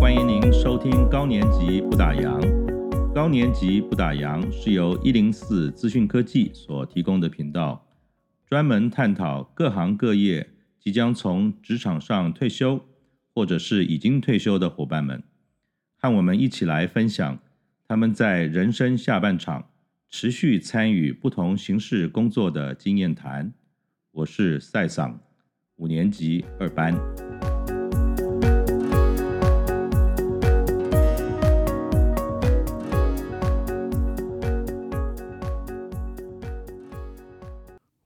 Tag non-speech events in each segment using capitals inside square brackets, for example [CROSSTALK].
欢迎您收听高年级不打烊。高年级不打烊是由一零四资讯科技所提供的频道，专门探讨各行各业即将从职场上退休，或者是已经退休的伙伴们，和我们一起来分享他们在人生下半场持续参与不同形式工作的经验谈。我是赛桑，五年级二班。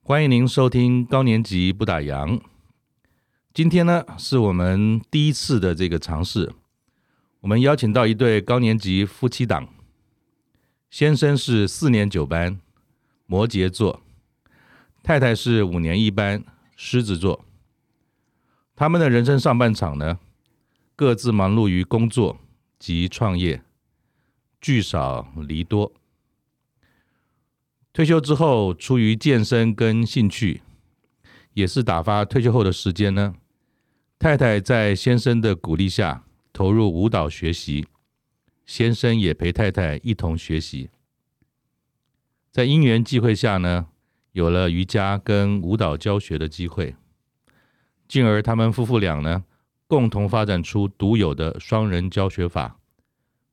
欢迎您收听高年级不打烊。今天呢，是我们第一次的这个尝试。我们邀请到一对高年级夫妻档，先生是四年九班，摩羯座；太太是五年一班，狮子座。他们的人生上半场呢，各自忙碌于工作及创业，聚少离多。退休之后，出于健身跟兴趣，也是打发退休后的时间呢。太太在先生的鼓励下投入舞蹈学习，先生也陪太太一同学习。在因缘际会下呢，有了瑜伽跟舞蹈教学的机会，进而他们夫妇俩呢，共同发展出独有的双人教学法，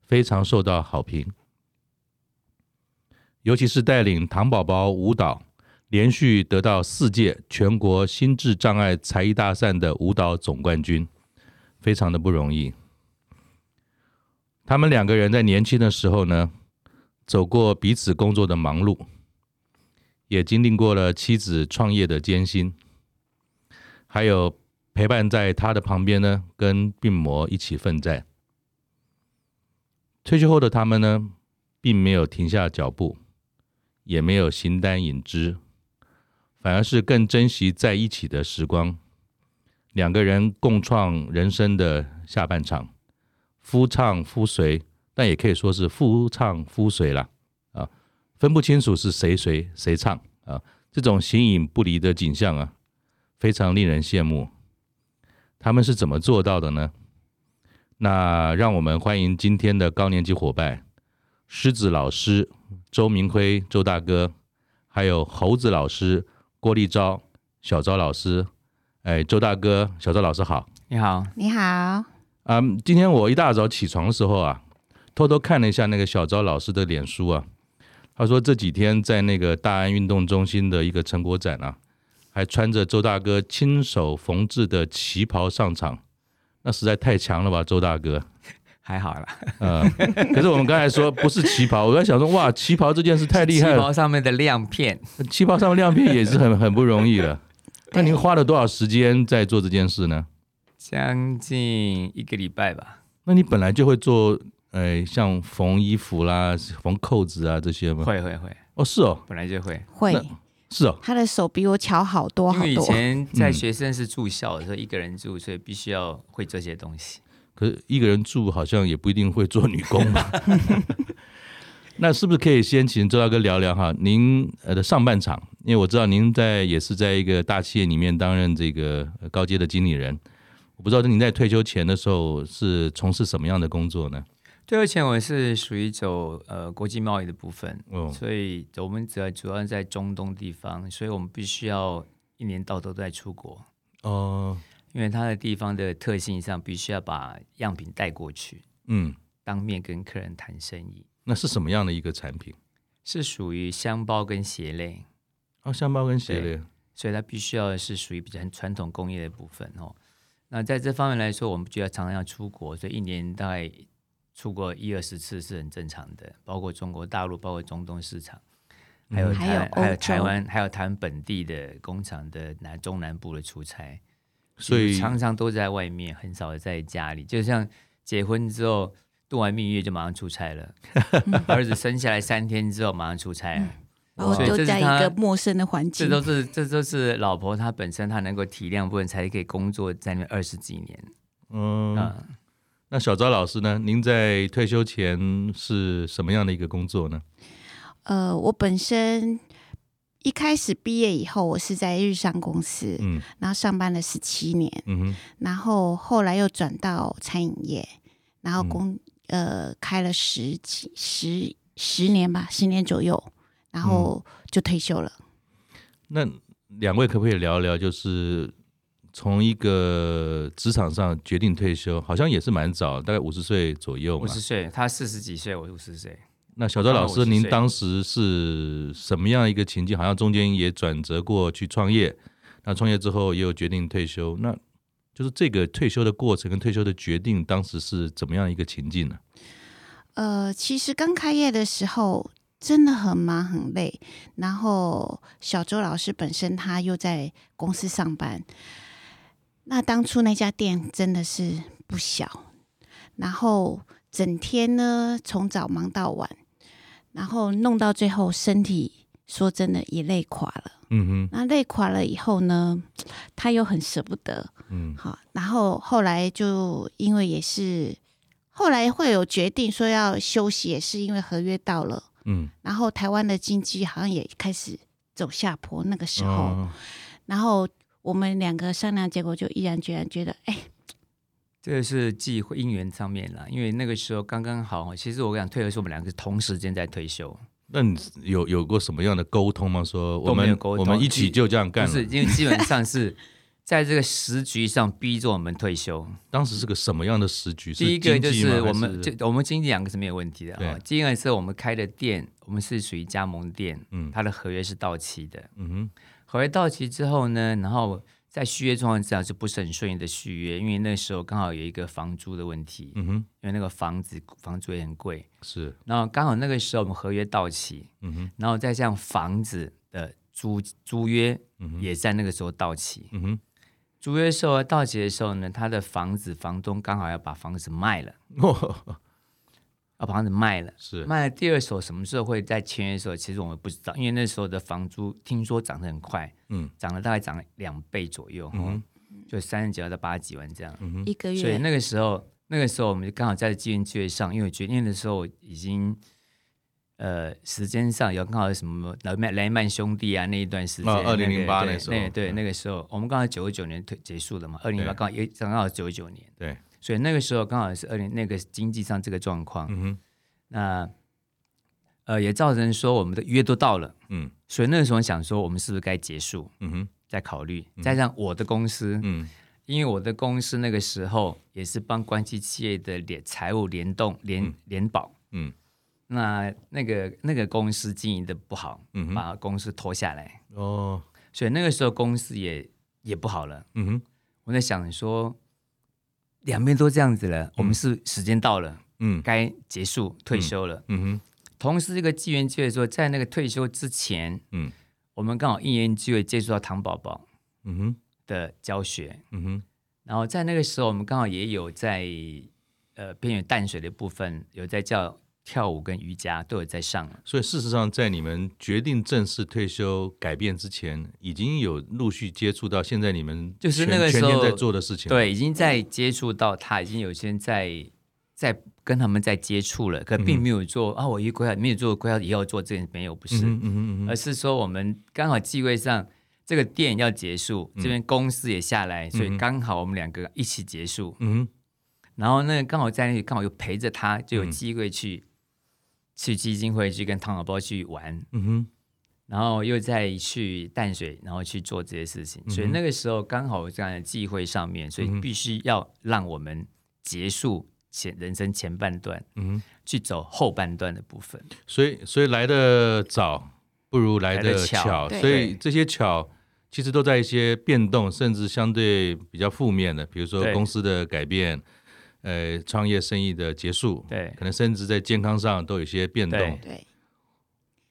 非常受到好评。尤其是带领糖宝宝舞蹈连续得到四届全国心智障碍才艺大赛的舞蹈总冠军，非常的不容易。他们两个人在年轻的时候呢，走过彼此工作的忙碌，也经历过了妻子创业的艰辛，还有陪伴在他的旁边呢，跟病魔一起奋战。退休后的他们呢，并没有停下脚步。也没有形单影只，反而是更珍惜在一起的时光。两个人共创人生的下半场，夫唱妇随，但也可以说是夫唱夫随了啊，分不清楚是谁随谁唱啊。这种形影不离的景象啊，非常令人羡慕。他们是怎么做到的呢？那让我们欢迎今天的高年级伙伴，狮子老师。周明辉，周大哥，还有猴子老师郭立昭，小昭老师，哎，周大哥，小昭老师好，你好，你好。啊、嗯，今天我一大早起床的时候啊，偷偷看了一下那个小昭老师的脸书啊，他说这几天在那个大安运动中心的一个成果展啊，还穿着周大哥亲手缝制的旗袍上场，那实在太强了吧，周大哥。[LAUGHS] 还好啦，嗯，可是我们刚才说不是旗袍，我在想说，哇，旗袍这件事太厉害了。旗袍上面的亮片，旗袍上面亮片也是很 [LAUGHS] 很不容易了。那您花了多少时间在做这件事呢？将近一个礼拜吧。那你本来就会做，呃，像缝衣服啦、缝扣子啊这些吗？会会会。哦，是哦，本来就会。会。是哦。他的手比我巧好多好多。因为以前在学生是住校的时候，一个人住，所以必须要会这些东西。可是一个人住好像也不一定会做女工吧？[LAUGHS] [LAUGHS] 那是不是可以先请周大哥聊聊哈？您呃的上半场，因为我知道您在也是在一个大企业里面担任这个高阶的经理人，我不知道您在退休前的时候是从事什么样的工作呢？退休前我是属于走呃国际贸易的部分，哦，所以我们主要主要在中东地方，所以我们必须要一年到头都在出国哦。因为它的地方的特性上，必须要把样品带过去，嗯，当面跟客人谈生意。那是什么样的一个产品？是属于箱包跟鞋类。哦，箱包跟鞋类，所以它必须要是属于比较传统工业的部分哦。那在这方面来说，我们就要常常要出国，所以一年大概出国一二十次是很正常的，包括中国大陆，包括中东市场，还有台湾，还有台湾，还有台湾本地的工厂的南中南部的出差。所以常常都在外面，很少在家里。就像结婚之后度完蜜月就马上出差了，儿子生下来三天之后马上出差了，然后就在一个陌生的环境。这都是这都是老婆她本身她能够体谅，不然才可以工作在那二十几年。嗯，嗯，那小昭老师呢？您在退休前是什么样的一个工作呢？呃，我本身。一开始毕业以后，我是在日商公司，嗯，然后上班了十七年，嗯，然后后来又转到餐饮业，然后工、嗯、呃开了十几十十年吧，十年左右，然后就退休了。那两位可不可以聊一聊，就是从一个职场上决定退休，好像也是蛮早，大概五十岁左右嘛。五十岁，他四十几岁，我五十岁。那小周老师，您当时是什么样一个情境？好像中间也转折过去创业，那创业之后也有决定退休，那就是这个退休的过程跟退休的决定，当时是怎么样一个情境呢？呃，其实刚开业的时候真的很忙很累，然后小周老师本身他又在公司上班，那当初那家店真的是不小，然后整天呢从早忙到晚。然后弄到最后，身体说真的也累垮了。嗯哼，那累垮了以后呢，他又很舍不得。嗯，好，然后后来就因为也是后来会有决定说要休息，也是因为合约到了。嗯，然后台湾的经济好像也开始走下坡，那个时候，哦、然后我们两个商量，结果就毅然决然觉得，哎。这个是机会因缘上面了，因为那个时候刚刚好。其实我想退休，是我们两个同时间在退休。那你有有过什么样的沟通吗？说我们我们一起就这样干了？不是，因为基本上是在这个时局上逼着我们退休。当时是个什么样的时局？第一个就是我们就我们经济两个是没有问题的啊。第一个是我们开的店，我们是属于加盟店，嗯，它的合约是到期的，嗯哼，合约到期之后呢，然后。在续约状况之下是不是很顺利的续约？因为那时候刚好有一个房租的问题，嗯哼，因为那个房子房租也很贵，是。然后刚好那个时候我们合约到期，嗯哼，然后再这样房子的租租约也在那个时候到期，嗯哼，租约时候到期的时候呢，他的房子房东刚好要把房子卖了。哦把房子卖了，是。卖了第二手，什么时候会在签约的时候？其实我们不知道，因为那时候的房租听说涨得很快，嗯，涨了大概涨了两倍左右，嗯，就三十几万到八十几万这样，嗯，一个月。所以那个时候，那个时候我们就刚好在机缘机会上，因为决定的时候已经，呃，时间上有刚好什么莱曼莱曼兄弟啊那一段时间，二零零八那时候，对对，那个时候我们刚好九十九年退结束了嘛，二零零八刚好也刚好九十九年，对。所以那个时候刚好是二零那个经济上这个状况，嗯哼，那呃也造成说我们的约都到了，嗯，所以那个时候想说我们是不是该结束，嗯哼，再考虑，再让我的公司，嗯，因为我的公司那个时候也是帮关系企业的联财务联动联联保，嗯，那那个那个公司经营的不好，嗯，把公司拖下来，哦，所以那个时候公司也也不好了，嗯哼，我在想说。两边都这样子了，嗯、我们是时间到了，嗯，该结束退休了，嗯，嗯哼。同时，这个机缘机会说，在那个退休之前，嗯，我们刚好因缘机会接触到唐宝宝，嗯哼的教学，嗯哼。然后在那个时候，我们刚好也有在呃偏远淡水的部分有在教。跳舞跟瑜伽都有在上，所以事实上，在你们决定正式退休改变之前，已经有陆续接触到现在你们就是那个时候在做的事情。对，已经在接触到他，已经有些人在在跟他们在接触了，可并没有做、嗯、啊，我一规划没有做规划，以后做这个没有，不是，嗯嗯嗯嗯，而是说我们刚好机会上这个店要结束，这边公司也下来，嗯、所以刚好我们两个一起结束，嗯，然后那刚好在那里刚好又陪着他，就有机会去。去基金会去跟汤宝宝去玩，嗯哼，然后又再去淡水，然后去做这些事情，所以那个时候刚好这样的机会上面，所以必须要让我们结束前人生前半段，嗯，去走后半段的部分。所以，所以来得早不如来得巧，巧所以这些巧其实都在一些变动，甚至相对比较负面的，比如说公司的改变。呃，创业生意的结束，对，可能甚至在健康上都有些变动，对，对，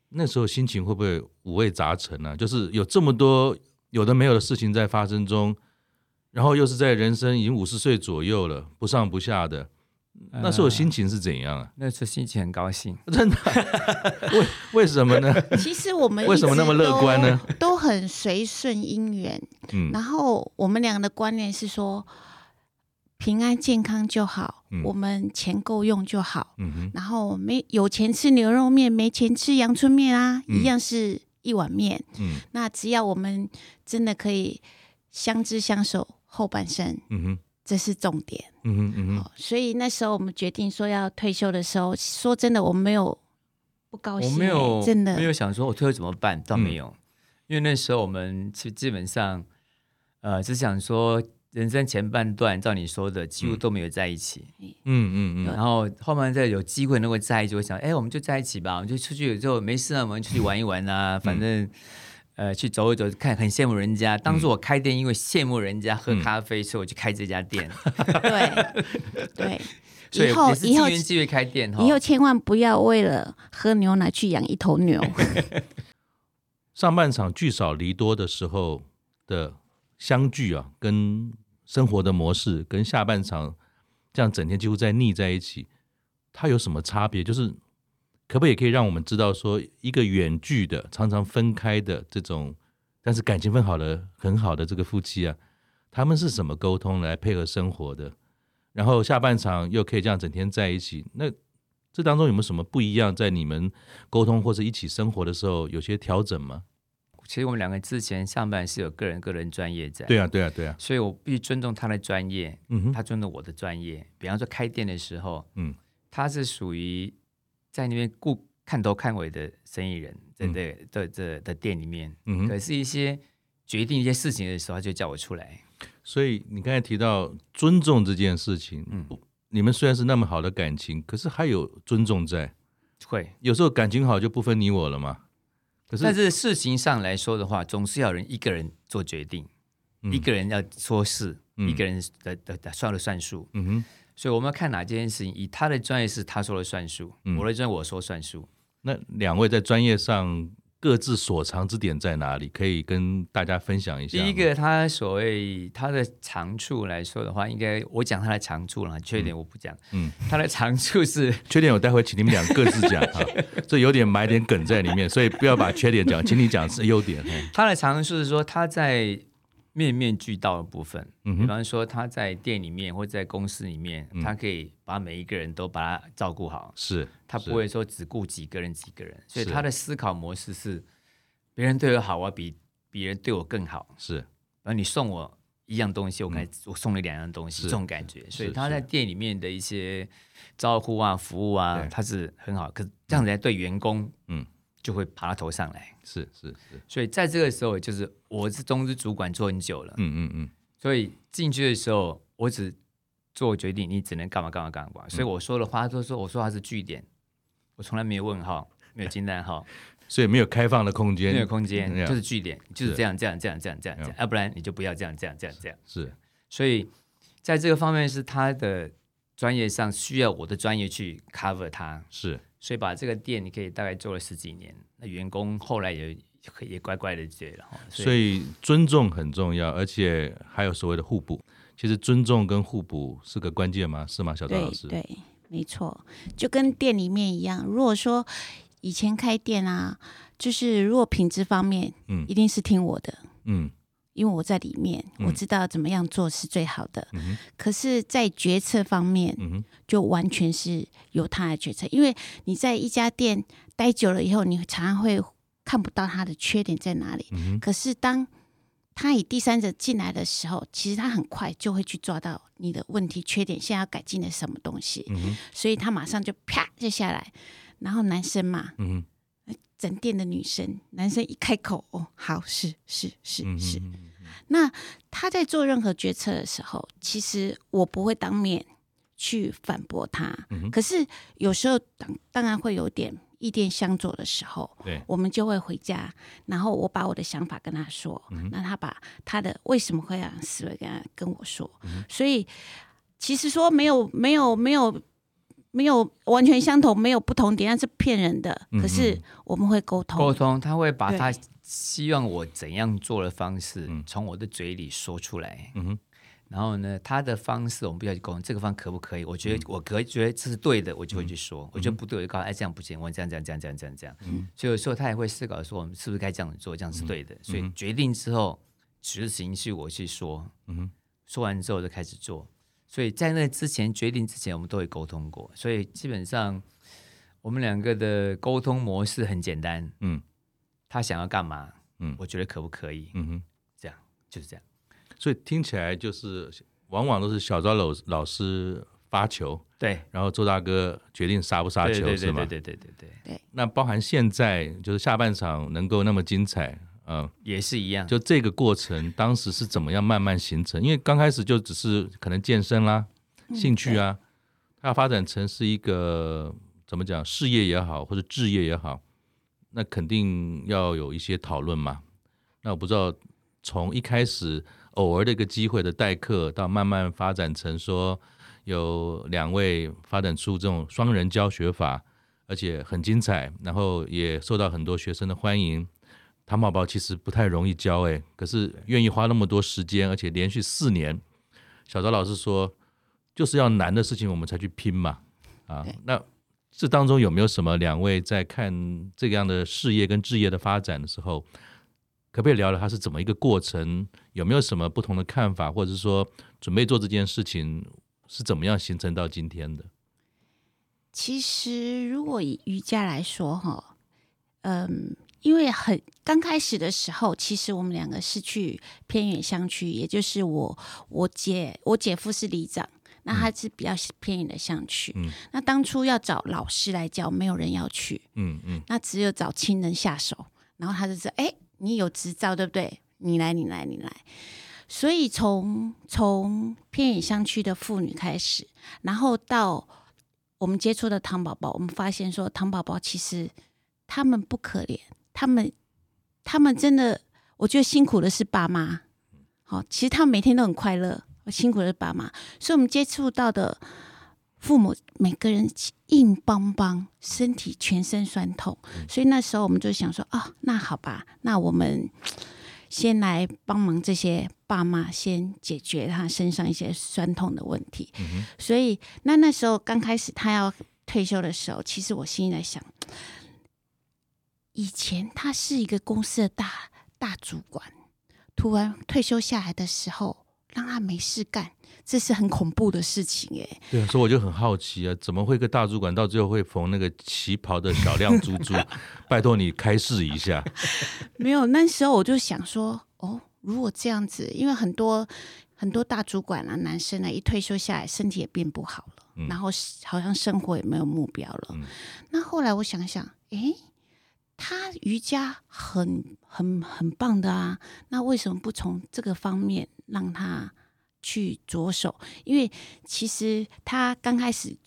那时候心情会不会五味杂陈呢、啊？就是有这么多有的没有的事情在发生中，然后又是在人生已经五十岁左右了，不上不下的，那时候心情是怎样啊？呃、那时候心情很高兴，[LAUGHS] 真的？[LAUGHS] 为为什么呢？其实我们为什么那么乐观呢？都很随顺因缘，嗯，然后我们俩的观念是说。平安健康就好，嗯、我们钱够用就好。嗯、然后没有钱吃牛肉面，没钱吃阳春面啊，嗯、一样是一碗面。嗯，那只要我们真的可以相知相守后半生，嗯哼，这是重点。嗯哼，嗯哼。所以那时候我们决定说要退休的时候，说真的，我没有不高兴、欸，我没有真的没有想说我退休怎么办，倒没有，嗯、因为那时候我们其实基本上，呃，只想说。人生前半段，照你说的，几乎都没有在一起。嗯嗯嗯。然后后面再有机会能够在一起，我想，哎，我们就在一起吧，我们就出去之后没事啊，我们出去玩一玩啊，反正，呃，去走一走，看很羡慕人家。当初我开店，因为羡慕人家喝咖啡，所以我去开这家店。对 [LAUGHS] 对。以后以后机缘开店，以后千万不要为了喝牛奶去养一头牛。[LAUGHS] 上半场聚少离多的时候的相聚啊，跟生活的模式跟下半场这样整天几乎在腻在一起，它有什么差别？就是可不可以可以让我们知道说，一个远距的常常分开的这种，但是感情分好的很好的这个夫妻啊，他们是什么沟通来配合生活的？然后下半场又可以这样整天在一起，那这当中有没有什么不一样？在你们沟通或者一起生活的时候，有些调整吗？其实我们两个之前上班是有个人个人专业在，对啊对啊对啊，所以我必须尊重他的专业，嗯哼，他尊重我的专业。比方说开店的时候，嗯，他是属于在那边顾看头看尾的生意人，在这的这的店里面，嗯，可是一些决定一些事情的时候，他就叫我出来。所以你刚才提到尊重这件事情，嗯，你们虽然是那么好的感情，可是还有尊重在，会。有时候感情好就不分你我了吗？但是事情上来说的话，总是要人一个人做决定，嗯、一个人要说事，嗯、一个人的的的说了算数。嗯哼，所以我们要看哪件事情，以他的专业是他说了算数，嗯、我的专业我说算数。那两位在专业上各自所长之点在哪里？可以跟大家分享一下。第一个，他所谓他的长处来说的话，应该我讲他的长处了，缺点我不讲。嗯，他的长处是 [LAUGHS] 缺点，我待会请你们俩各自讲 [LAUGHS] 哈，这有点埋点梗在里面，所以不要把缺点讲，请你讲是优点。他的长处是说他在。面面俱到的部分，嗯、比方说他在店里面或者在公司里面，嗯，他可以把每一个人都把他照顾好，是他不会说只顾几个人几个人，所以他的思考模式是别人对我好，我要比别人对我更好，是，然后你送我一样东西，我该我送你两样东西，这种感觉，所以他在店里面的一些招呼啊、服务啊，他是很好，可是这样子来对员工，嗯。就会爬到头上来，是是是，所以在这个时候，就是我是中资主管做很久了，嗯嗯嗯，所以进去的时候，我只做决定，你只能干嘛干嘛干嘛，所以我说的话都说，我说它是据点，我从来没有问号，[LAUGHS] 没有惊叹号，所以没有开放的空间，没有空间，就是据点，就是这样这样这样这样这样这样，要不然你就不要这样这样这样这样，是，所以在这个方面是他的专业上需要我的专业去 cover 它，是。所以把这个店你可以大概做了十几年，那员工后来也也乖乖的接了。所以尊重很重要，而且还有所谓的互补。其实尊重跟互补是个关键吗？是吗，小赵老师？对，对，没错，就跟店里面一样。如果说以前开店啊，就是如果品质方面，嗯，一定是听我的，嗯。因为我在里面，我知道怎么样做是最好的。嗯、可是，在决策方面，嗯，就完全是由他来决策。因为你在一家店待久了以后，你常常会看不到他的缺点在哪里。嗯、可是，当他以第三者进来的时候，其实他很快就会去抓到你的问题、缺点，现在要改进的什么东西。嗯、所以他马上就啪就下来。然后男生嘛，嗯整店的女生，男生一开口，哦，好，是是是是、嗯。那他在做任何决策的时候，其实我不会当面去反驳他。嗯、可是有时候当当然会有点意见相左的时候，对，我们就会回家，然后我把我的想法跟他说，嗯、那他把他的为什么会这样思维跟他跟我说。嗯、所以其实说没有没有没有。没有没有完全相同，没有不同点，那是骗人的。可是我们会沟通，沟通，他会把他希望我怎样做的方式从我的嘴里说出来。嗯、然后呢，他的方式我们不要去沟通，这个方可不可以？我觉得我可以觉得这是对的，我就会去说。嗯、我觉得不对，我就告诉哎，这样不行，我这样这样这样这样这样这样。嗯、所以有时候他也会思考说，我们是不是该这样做？这样是对的。嗯、所以决定之后执行是我去说。嗯、说完之后就开始做。所以在那之前决定之前，我们都会沟通过。所以基本上我们两个的沟通模式很简单。嗯，他想要干嘛？嗯，我觉得可不可以？嗯哼，这样就是这样。所以听起来就是往往都是小赵老老师发球，对，然后周大哥决定杀不杀球，对对对是吗？对对对对对对。那包含现在就是下半场能够那么精彩，嗯，也是一样。就这个过程，当时是怎么样慢慢形成？因为刚开始就只是可能健身啦、兴趣啊，它要发展成是一个怎么讲事业也好，或者置业也好，那肯定要有一些讨论嘛。那我不知道从一开始偶尔的一个机会的代课，到慢慢发展成说有两位发展出这种双人教学法，而且很精彩，然后也受到很多学生的欢迎。唐宝宝其实不太容易教哎，可是愿意花那么多时间，而且连续四年，小昭老师说就是要难的事情我们才去拼嘛啊。那这当中有没有什么两位在看这样的事业跟志业的发展的时候，可不可以聊聊他是怎么一个过程？有没有什么不同的看法，或者是说准备做这件事情是怎么样形成到今天的？其实如果以瑜伽来说，哈，嗯。因为很刚开始的时候，其实我们两个是去偏远乡区，也就是我我姐我姐夫是里长，那他是比较偏远的乡区。嗯，那当初要找老师来教，没有人要去。嗯嗯，那只有找亲人下手，然后他就说：“哎，你有执照对不对？你来，你来，你来。”所以从从偏远乡区的妇女开始，然后到我们接触的糖宝宝，我们发现说，糖宝宝其实他们不可怜。他们，他们真的，我觉得辛苦的是爸妈。好，其实他们每天都很快乐。辛苦的爸妈，所以我们接触到的父母，每个人硬邦邦，身体全身酸痛。所以那时候我们就想说，哦，那好吧，那我们 [TSK] 先来帮忙这些爸妈，先解决他身上一些酸痛的问题。所以那那时候刚开始他要退休的时候，其实我心里在想。以前他是一个公司的大大主管，突然退休下来的时候，让他没事干，这是很恐怖的事情哎。对啊，所以我就很好奇啊，怎么会一个大主管到最后会缝那个旗袍的小亮珠珠？[LAUGHS] 拜托你开示一下。[LAUGHS] 没有，那时候我就想说，哦，如果这样子，因为很多很多大主管啊，男生呢，一退休下来，身体也变不好了，嗯、然后好像生活也没有目标了。嗯、那后来我想想，哎。他瑜伽很很很棒的啊，那为什么不从这个方面让他去着手？因为其实他刚开始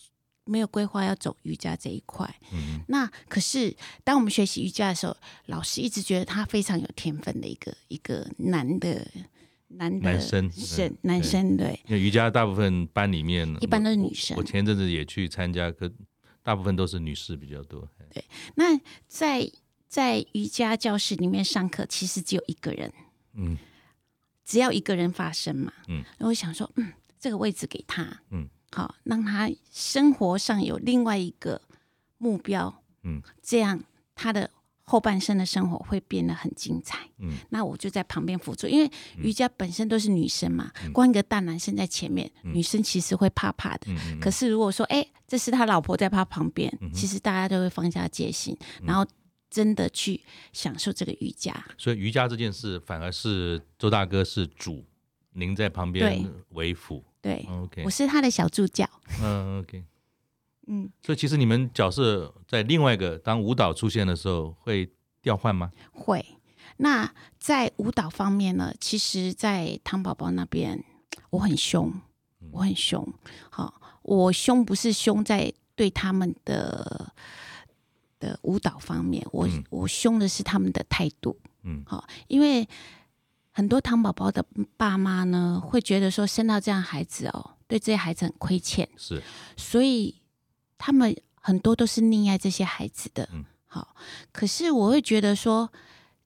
没有规划要走瑜伽这一块。嗯，那可是当我们学习瑜伽的时候，老师一直觉得他非常有天分的一个一个男的男的男生是男生对。因为瑜伽大部分班里面一般都是女生。我，我前阵子也去参加，可大部分都是女士比较多。对，那在。在瑜伽教室里面上课，其实只有一个人，嗯，只要一个人发声嘛，嗯，然后我想说，嗯，这个位置给他，嗯，好，让他生活上有另外一个目标，嗯，这样他的后半生的生活会变得很精彩，嗯，那我就在旁边辅助，因为瑜伽本身都是女生嘛，嗯、光一个大男生在前面，嗯、女生其实会怕怕的，嗯、可是如果说，哎，这是他老婆在他旁边，嗯、其实大家都会放下戒心，嗯、然后。真的去享受这个瑜伽，所以瑜伽这件事反而是周大哥是主，您在旁边为辅。对，OK，我是他的小助教。嗯，OK，嗯，所以其实你们角色在另外一个当舞蹈出现的时候会调换吗？会。那在舞蹈方面呢？其实，在汤宝宝那边，我很凶，我很凶。好，我凶不是凶在对他们的。的舞蹈方面，我我凶的是他们的态度，嗯，好，因为很多糖宝宝的爸妈呢，会觉得说生到这样孩子哦，对这些孩子很亏欠，是，所以他们很多都是溺爱这些孩子的，嗯，好，可是我会觉得说，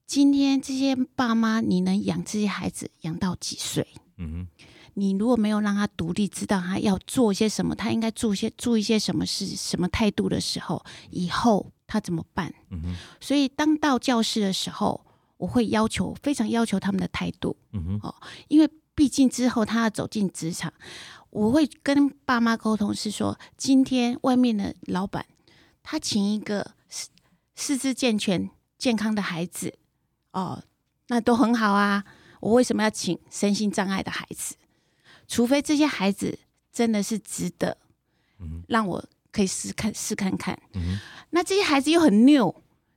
今天这些爸妈，你能养这些孩子养到几岁？嗯哼。你如果没有让他独立，知道他要做些什么，他应该做些做一些什么事，什么态度的时候，以后他怎么办？嗯。所以当到教室的时候，我会要求非常要求他们的态度。嗯。哦，因为毕竟之后他要走进职场，我会跟爸妈沟通，是说今天外面的老板他请一个四四肢健全健康的孩子，哦，那都很好啊。我为什么要请身心障碍的孩子？除非这些孩子真的是值得，让我可以试看试看看。嗯、那这些孩子又很 new，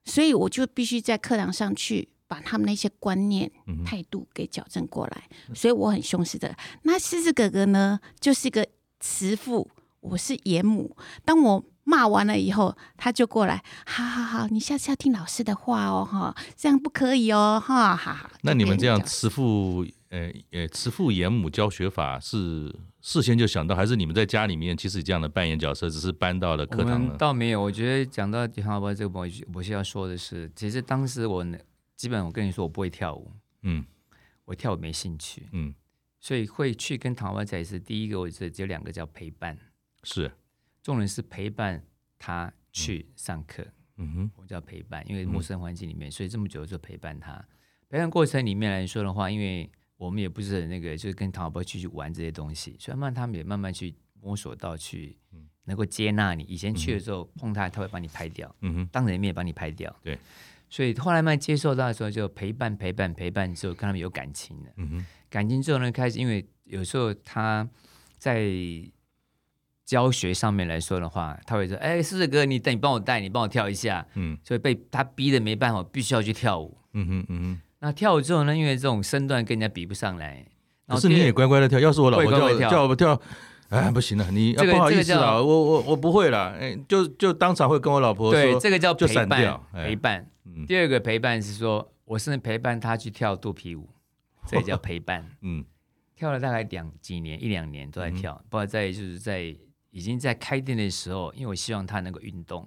所以我就必须在课堂上去把他们那些观念、态度给矫正过来。所以我很重视的。那狮子哥哥呢，就是一个慈父，我是严母。当我骂完了以后，他就过来，好好好，你下次要听老师的话哦，哈，这样不可以哦，哈，好好。那你们这样慈父，呃呃，慈父严母教学法是事先就想到，还是你们在家里面其实这样的扮演角色，只是搬到了课堂呢？倒没有，我觉得讲到好不好这个，我我需要说的是，其实当时我基本我跟你说，我不会跳舞，嗯，我跳舞没兴趣，嗯，所以会去跟唐娃在是第一个，我觉得只有两个叫陪伴，是。重点是陪伴他去上课，嗯哼，我叫陪伴，因为陌生环境里面，嗯、所以这么久就陪伴他。陪伴过程里面来说的话，因为我们也不是很那个，就是跟唐老伯去去玩这些东西，所以慢慢他们也慢慢去摸索到去，能够接纳你。以前去的时候碰他，他会把你拍掉，嗯哼，当着面把你拍掉，对。所以后来慢慢接受到的时候，就陪伴陪伴陪伴之后，跟他们有感情了，嗯哼，感情之后呢，开始因为有时候他在。教学上面来说的话，他会说：“哎，狮子哥，你等你帮我带，你帮我跳一下。”嗯，所以被他逼的没办法，必须要去跳舞。嗯哼嗯哼。那跳舞之后呢？因为这种身段跟人家比不上来，可是你也乖乖的跳。要是我老婆叫我叫我跳，哎，不行了，你不好意思啊，我我我不会了。哎，就就当场会跟我老婆说，对，这个叫陪伴。陪伴。第二个陪伴是说，我是陪伴她去跳肚皮舞，[LAUGHS] 这也叫陪伴。嗯，跳了大概两几年，一两年都在跳，包括在就是在。已经在开店的时候，因为我希望他能够运动。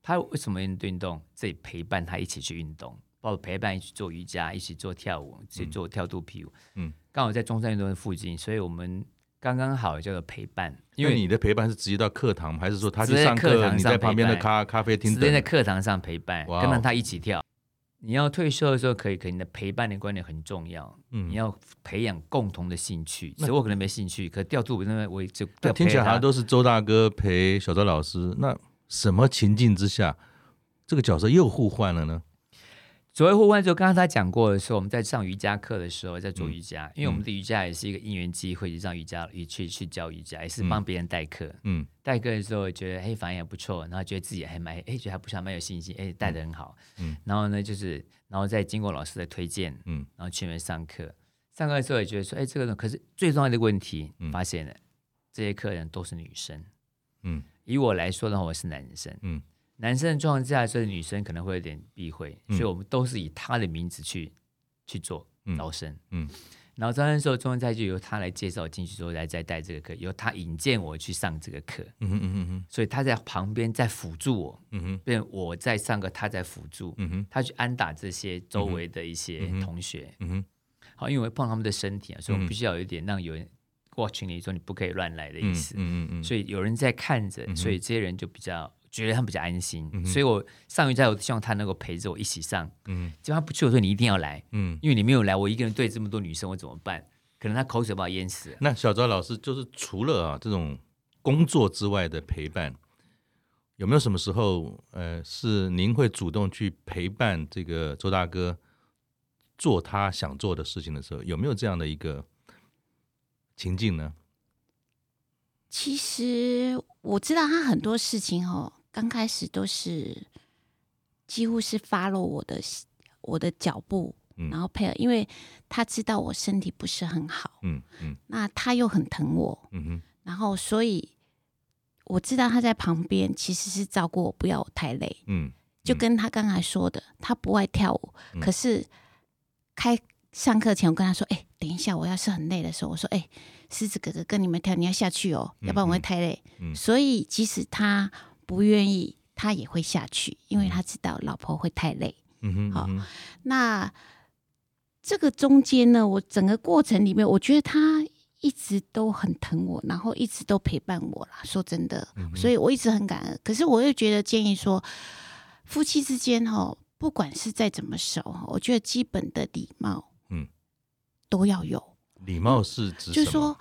他为什么要运动？这里陪伴他一起去运动，包括陪伴一起做瑜伽，一起做跳舞，一起做跳肚皮舞。嗯，刚好在中山运动的附近，所以我们刚刚好叫做陪伴。因为你的陪伴是直接到课堂，还是说他去上课，你在旁边的咖咖啡厅，直接在课堂上陪伴，跟着他一起跳。你要退休的时候可以，可你的陪伴的观念很重要。嗯，你要培养共同的兴趣。所以我可能没兴趣，可跳肚皮那我就。那听起来好像都是周大哥陪小周老师。那什么情境之下，这个角色又互换了呢？所谓互换，就刚刚他讲过的时候，我们在上瑜伽课的时候，在做瑜伽，嗯、因为我们的瑜伽也是一个因缘机会，上瑜伽也去去教瑜伽，也是帮别人代课。嗯，代课的时候觉得哎反应还不错，然后觉得自己还蛮哎觉得还不错，蛮有信心，哎带的很好。嗯，然后呢就是然后再经过老师的推荐，嗯，然后去那边上课。上课的时候也觉得说哎这个可是最重要的问题，发现了这些客人都是女生。嗯，以我来说的话，我是男生。嗯。男生的状况之下，所以女生可能会有点避讳，嗯、所以我们都是以他的名字去去做招生。嗯，嗯然后招生的时候，中文菜就由他来介绍进去之后，来再带这个课，由他引荐我去上这个课。嗯哼嗯所以他在旁边在辅助我。嗯哼，变我在上课，他在辅助。嗯哼，他去安打这些周围的一些同学。嗯哼，好，因为碰他们的身体啊，所以我们必须要有一点让有人 watch 你说你不可以乱来的意思。嗯嗯嗯，所以有人在看着，所以这些人就比较。觉得他们比较安心，嗯、所以我上瑜伽，我希望他能够陪着我一起上。嗯，结果他不去，我说你一定要来。嗯，因为你没有来，我一个人对这么多女生，我怎么办？可能他口水把我淹死。那小周老师就是除了啊这种工作之外的陪伴，有没有什么时候呃是您会主动去陪伴这个周大哥做他想做的事情的时候，有没有这样的一个情境呢？其实我知道他很多事情哦。刚开始都是几乎是 follow 我的我的脚步，嗯、然后配合，因为他知道我身体不是很好，嗯嗯，嗯那他又很疼我，嗯哼，然后所以我知道他在旁边其实是照顾我，不要我太累，嗯，嗯。就跟他刚才说的，他不爱跳舞，嗯、可是开上课前我跟他说，哎、欸，等一下，我要是很累的时候，我说，哎、欸，狮子哥哥跟你们跳，你要下去哦，嗯、要不然我会太累，嗯，所以即使他。不愿意，他也会下去，因为他知道老婆会太累。嗯哼，好，那这个中间呢，我整个过程里面，我觉得他一直都很疼我，然后一直都陪伴我啦。说真的，嗯、所以我一直很感恩。可是我又觉得建议说，夫妻之间哈，不管是再怎么熟，我觉得基本的礼貌，嗯，都要有。礼貌是指？就是说，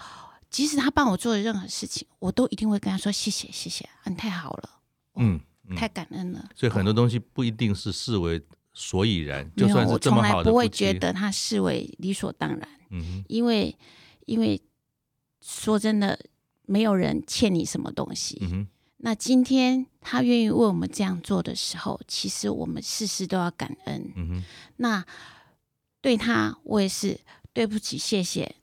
即使他帮我做的任何事情，我都一定会跟他说谢谢，谢谢，你太好了。嗯，太感恩了。所以很多东西不一定是视为所以然？就算是这么好的，我从来不会觉得他视为理所当然。嗯哼，因为因为说真的，没有人欠你什么东西。嗯哼，那今天他愿意为我们这样做的时候，其实我们事事都要感恩。嗯哼，那对他，我也是对不起，谢谢，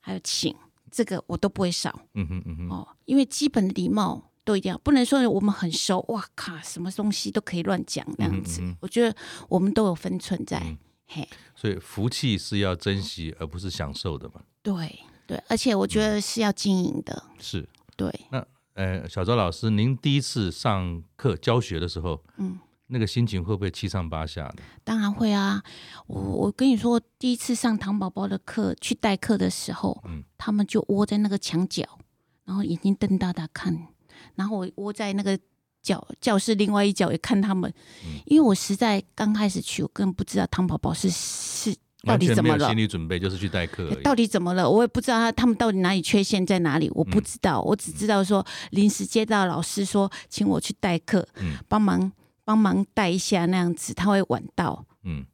还有请，这个我都不会少。嗯哼，嗯哼，哦，因为基本的礼貌。都一定要，不能说我们很熟，哇靠，什么东西都可以乱讲那样子。嗯嗯、我觉得我们都有分寸在，嗯、嘿。所以福气是要珍惜，而不是享受的嘛。对对，而且我觉得是要经营的。嗯、是，对。那呃，小周老师，您第一次上课教学的时候，嗯，那个心情会不会七上八下的？当然会啊。我我跟你说，第一次上糖宝宝的课去代课的时候，嗯，他们就窝在那个墙角，然后眼睛瞪大大看。然后我窝在那个教教室另外一角也看他们，嗯、因为我实在刚开始去，我根本不知道唐宝宝是是到底怎么了。心理准备就是去代课，到底怎么了？我也不知道他他们到底哪里缺陷在哪里，我不知道。嗯、我只知道说临时接到老师说请我去代课，嗯、帮忙帮忙带一下那样子，他会晚到。嗯，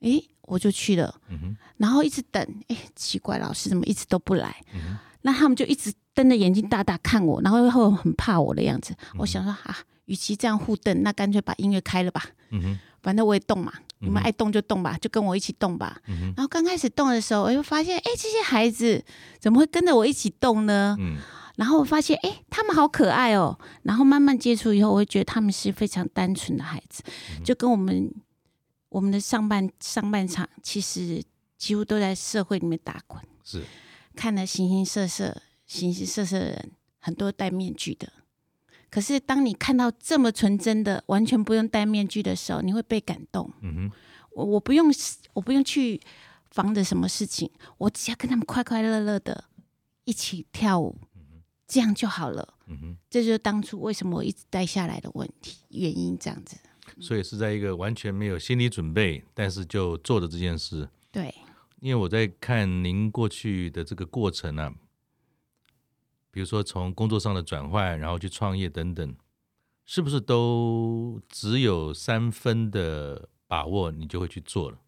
哎，我就去了。嗯、哼然后一直等，哎，奇怪，老师怎么一直都不来？嗯那他们就一直瞪着眼睛大大看我，然后又很怕我的样子。嗯、我想说啊，与其这样互瞪，那干脆把音乐开了吧。嗯哼，反正我也动嘛，你们爱动就动吧，就跟我一起动吧。嗯、然后刚开始动的时候，我就发现，哎，这些孩子怎么会跟着我一起动呢？嗯、然后我发现，哎，他们好可爱哦。然后慢慢接触以后，我会觉得他们是非常单纯的孩子，就跟我们我们的上半上半场其实几乎都在社会里面打滚。是。看了形形色色、形形色色的人，很多戴面具的。可是当你看到这么纯真的、完全不用戴面具的时候，你会被感动。嗯哼，我我不用，我不用去防着什么事情，我只要跟他们快快乐乐的一起跳舞，这样就好了。嗯哼，这就是当初为什么我一直待下来的问题原因，这样子。所以是在一个完全没有心理准备，但是就做的这件事。对。因为我在看您过去的这个过程呢、啊，比如说从工作上的转换，然后去创业等等，是不是都只有三分的把握，你就会去做了？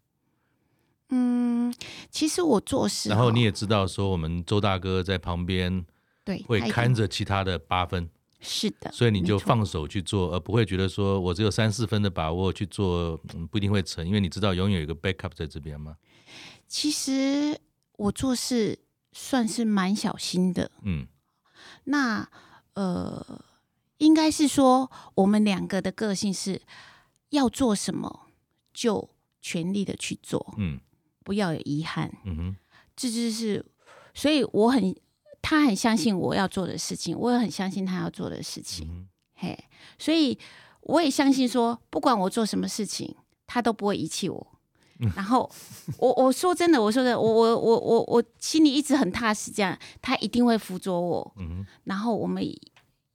嗯，其实我做事，然后你也知道说，我们周大哥在旁边，对，会看着其他的八分，是的，所以你就放手去做，而不会觉得说我只有三四分的把握去做，嗯，不一定会成，因为你知道永远有一个 backup 在这边吗。其实我做事算是蛮小心的，嗯，那呃，应该是说我们两个的个性是要做什么就全力的去做，嗯，不要有遗憾，嗯哼，这就是，所以我很，他很相信我要做的事情，我也很相信他要做的事情，嗯、嘿，所以我也相信说，不管我做什么事情，他都不会遗弃我。然后我我说真的，我说的，我我我我我心里一直很踏实，这样他一定会辅佐我。嗯。然后我们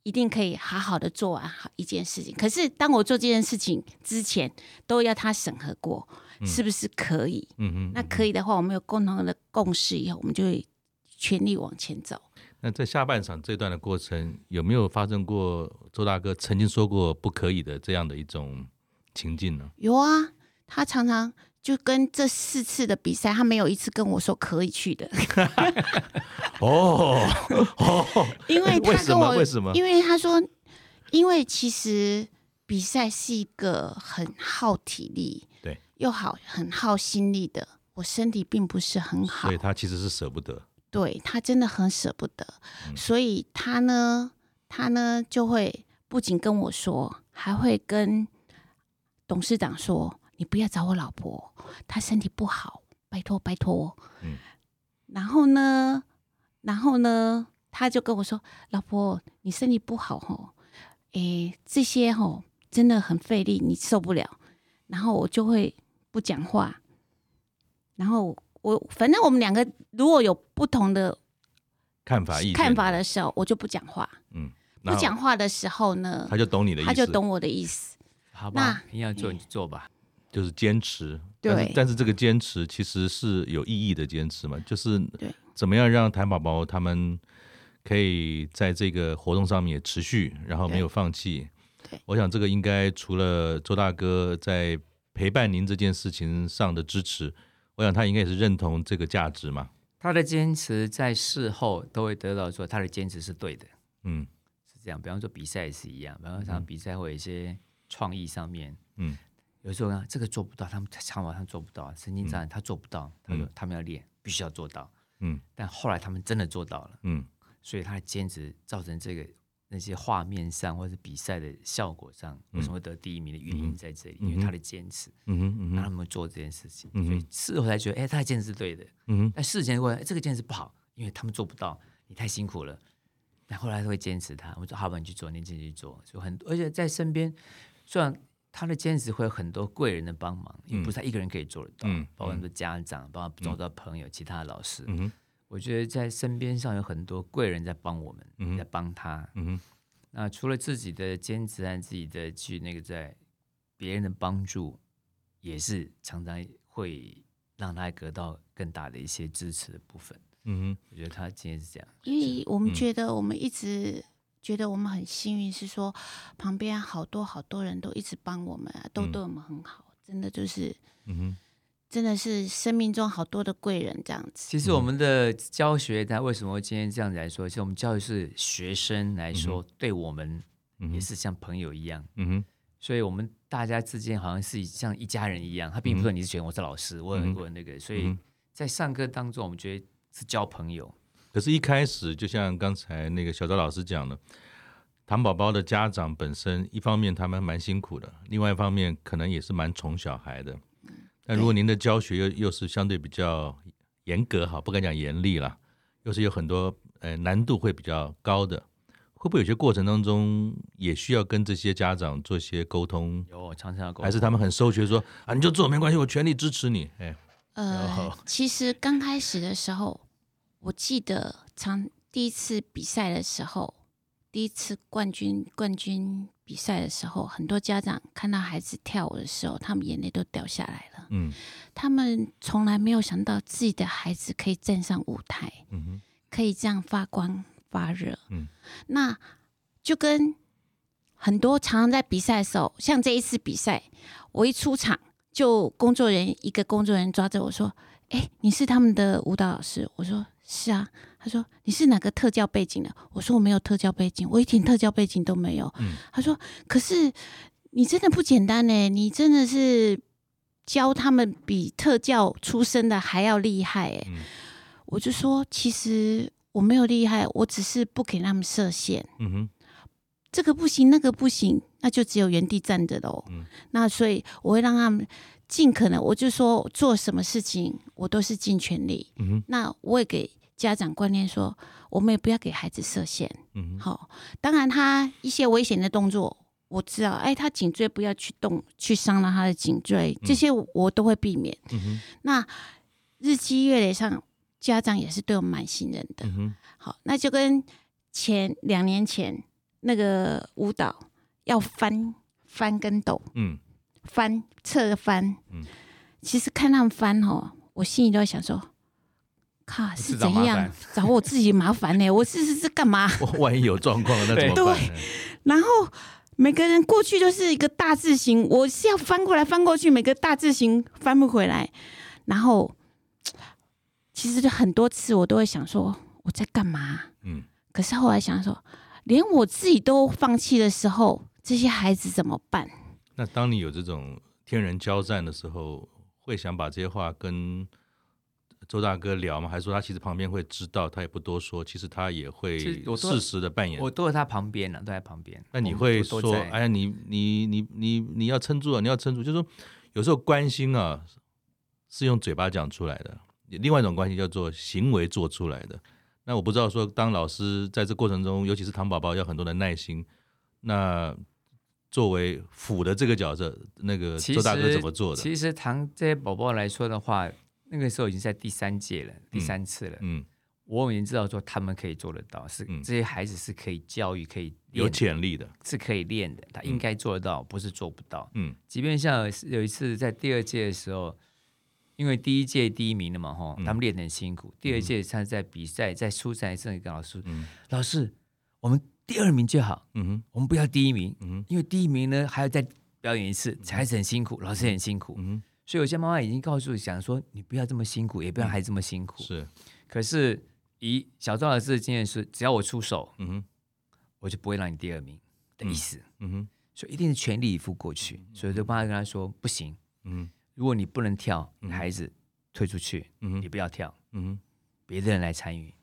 一定可以好好的做完好一件事情。可是当我做这件事情之前，都要他审核过，是不是可以？嗯哼。那可以的话，我们有共同的共识以后，我们就会全力往前走。那在下半场这段的过程，有没有发生过周大哥曾经说过不可以的这样的一种情境呢？有啊，他常常。就跟这四次的比赛，他没有一次跟我说可以去的。哦 [LAUGHS] 哦，[LAUGHS] 因为 [LAUGHS] 他跟我为什么？因为他说，因为其实比赛是一个很耗体力，对，又好很耗心力的。我身体并不是很好，所以他其实是舍不得。对，他真的很舍不得，嗯、所以他呢，他呢就会不仅跟我说，还会跟董事长说。你不要找我老婆，她身体不好，拜托拜托。嗯，然后呢，然后呢，他就跟我说：“老婆，你身体不好吼，诶，这些吼真的很费力，你受不了。”然后我就会不讲话。然后我反正我们两个如果有不同的看法、看法的时候，我就不讲话。嗯，不讲话的时候呢，他就懂你的意思，他就懂我的意思。好吧，你要做你就做吧。就是坚持，对但是但是这个坚持其实是有意义的坚持嘛，就是怎么样让谭宝宝他们可以在这个活动上面也持续，然后没有放弃。对，我想这个应该除了周大哥在陪伴您这件事情上的支持，我想他应该也是认同这个价值嘛。他的坚持在事后都会得到说他的坚持是对的，嗯，是这样。比方说比赛也是一样，比方说比赛会有一些创意上面，嗯，有时候呢这个做不到，他们常常他做不到，神经障碍他做不到，他说他们要练，必须要做到，嗯，但后来他们真的做到了，嗯，所以他的坚持造成这个。那些画面上或者比赛的效果上，为什么会得第一名的原因在这里，嗯、因为他的坚持，嗯嗯，嗯哼，让他们做这件事情，嗯、所以事后才觉得，哎、欸，他的坚持是对的，嗯哼，但事前过来，欸，这个坚持不好，因为他们做不到，你太辛苦了。但后来他会坚持他，我说好吧，你去做，你自己去做，就很多，而且在身边，虽然他的兼职会有很多贵人的帮忙，因为不是他一个人可以做得到，嗯、包括很多家长，包括周遭朋友、其他的老师，嗯，我觉得在身边上有很多贵人在帮我们，嗯、在帮他，嗯。那除了自己的坚持和自己的去那个在别人的帮助，也是常常会让他得到更大的一些支持的部分。嗯哼，我觉得他今天是这样，因为我们觉得我们一直觉得我们很幸运，是说旁边好多好多人都一直帮我们啊，都对我们很好，真的就是，嗯哼。真的是生命中好多的贵人这样子。其实我们的教学，他为什么今天这样子来说？其实我们教育是学生来说，嗯、对我们也是像朋友一样。嗯哼，所以我们大家之间好像是像一家人一样。他并不是说你是学生，我是老师，我很我那个。所以在上课当中，我们觉得是交朋友。可是，一开始就像刚才那个小周老师讲的，糖宝宝的家长本身，一方面他们蛮辛苦的，另外一方面可能也是蛮宠小孩的。但如果您的教学又又是相对比较严格哈，不敢讲严厉啦，又是有很多呃难度会比较高的，会不会有些过程当中也需要跟这些家长做一些沟通？有常常要沟通，还是他们很收学说啊，你就做没关系，我全力支持你。哎，呃，其实刚开始的时候，我记得常第一次比赛的时候，第一次冠军冠军。比赛的时候，很多家长看到孩子跳舞的时候，他们眼泪都掉下来了。嗯，他们从来没有想到自己的孩子可以站上舞台，嗯哼，可以这样发光发热。嗯，那就跟很多常常在比赛的时候，像这一次比赛，我一出场，就工作人员一个工作人员抓着我说：“哎，你是他们的舞蹈老师？”我说：“是啊。”他说：“你是哪个特教背景的？”我说：“我没有特教背景，我一点特教背景都没有。嗯”他说：“可是你真的不简单呢，你真的是教他们比特教出身的还要厉害。”哎，我就说：“其实我没有厉害，我只是不给他们设限。嗯哼，这个不行，那个不行，那就只有原地站着喽。嗯，那所以我会让他们尽可能，我就说做什么事情我都是尽全力。嗯，那我也给。”家长观念说，我们也不要给孩子设限。嗯，好，当然他一些危险的动作，我知道，哎，他颈椎不要去动，去伤了他的颈椎，这些我都会避免。嗯哼，那日积月累上，家长也是对我蛮信任的。嗯哼，好，那就跟前两年前那个舞蹈要翻翻跟斗，嗯，翻侧翻，嗯，其实看他们翻哦，我心里都在想说。靠是怎样找我自己麻烦呢？我是是是干嘛？[LAUGHS] 万一有状况那怎么办？对，然后每个人过去都是一个大字形，我是要翻过来翻过去，每个大字形翻不回来。然后其实很多次我都会想说我在干嘛？嗯。可是后来想说，连我自己都放弃的时候，这些孩子怎么办？那当你有这种天人交战的时候，会想把这些话跟。周大哥聊吗？还是说他其实旁边会知道，他也不多说。其实他也会适时的扮演。我都在他旁边呢，都在旁边。那你会说：“哎呀，你你你你你要撑住啊！你要撑住。”就是说，有时候关心啊，是用嘴巴讲出来的；另外一种关系叫做行为做出来的。那我不知道说，当老师在这过程中，尤其是唐宝宝要很多的耐心。那作为辅的这个角色，那个周大哥怎么做的？其实，唐这些宝宝来说的话。那个时候已经在第三届了，第三次了。嗯，嗯，我已经知道说他们可以做得到，是这些孩子是可以教育、可以有潜力的，是可以练的。他应该做得到，不是做不到。嗯，即便像有一次在第二届的时候，因为第一届第一名了嘛，哈，他们练得很辛苦。第二届他在比赛，在初赛上跟老师，嗯，老师，我们第二名就好。嗯哼，我们不要第一名。嗯哼，因为第一名呢还要再表演一次，孩子很辛苦，老师很辛苦。嗯，所以有些妈妈已经告诉想说，你不要这么辛苦，也不要孩子这么辛苦。是，可是以小赵老师的经验是，只要我出手，嗯哼，我就不会让你第二名的意思。嗯哼，所以一定是全力以赴过去。所以就帮他跟他说，不行，嗯，如果你不能跳，孩子退出去，嗯，你不要跳，嗯，别的人来参与。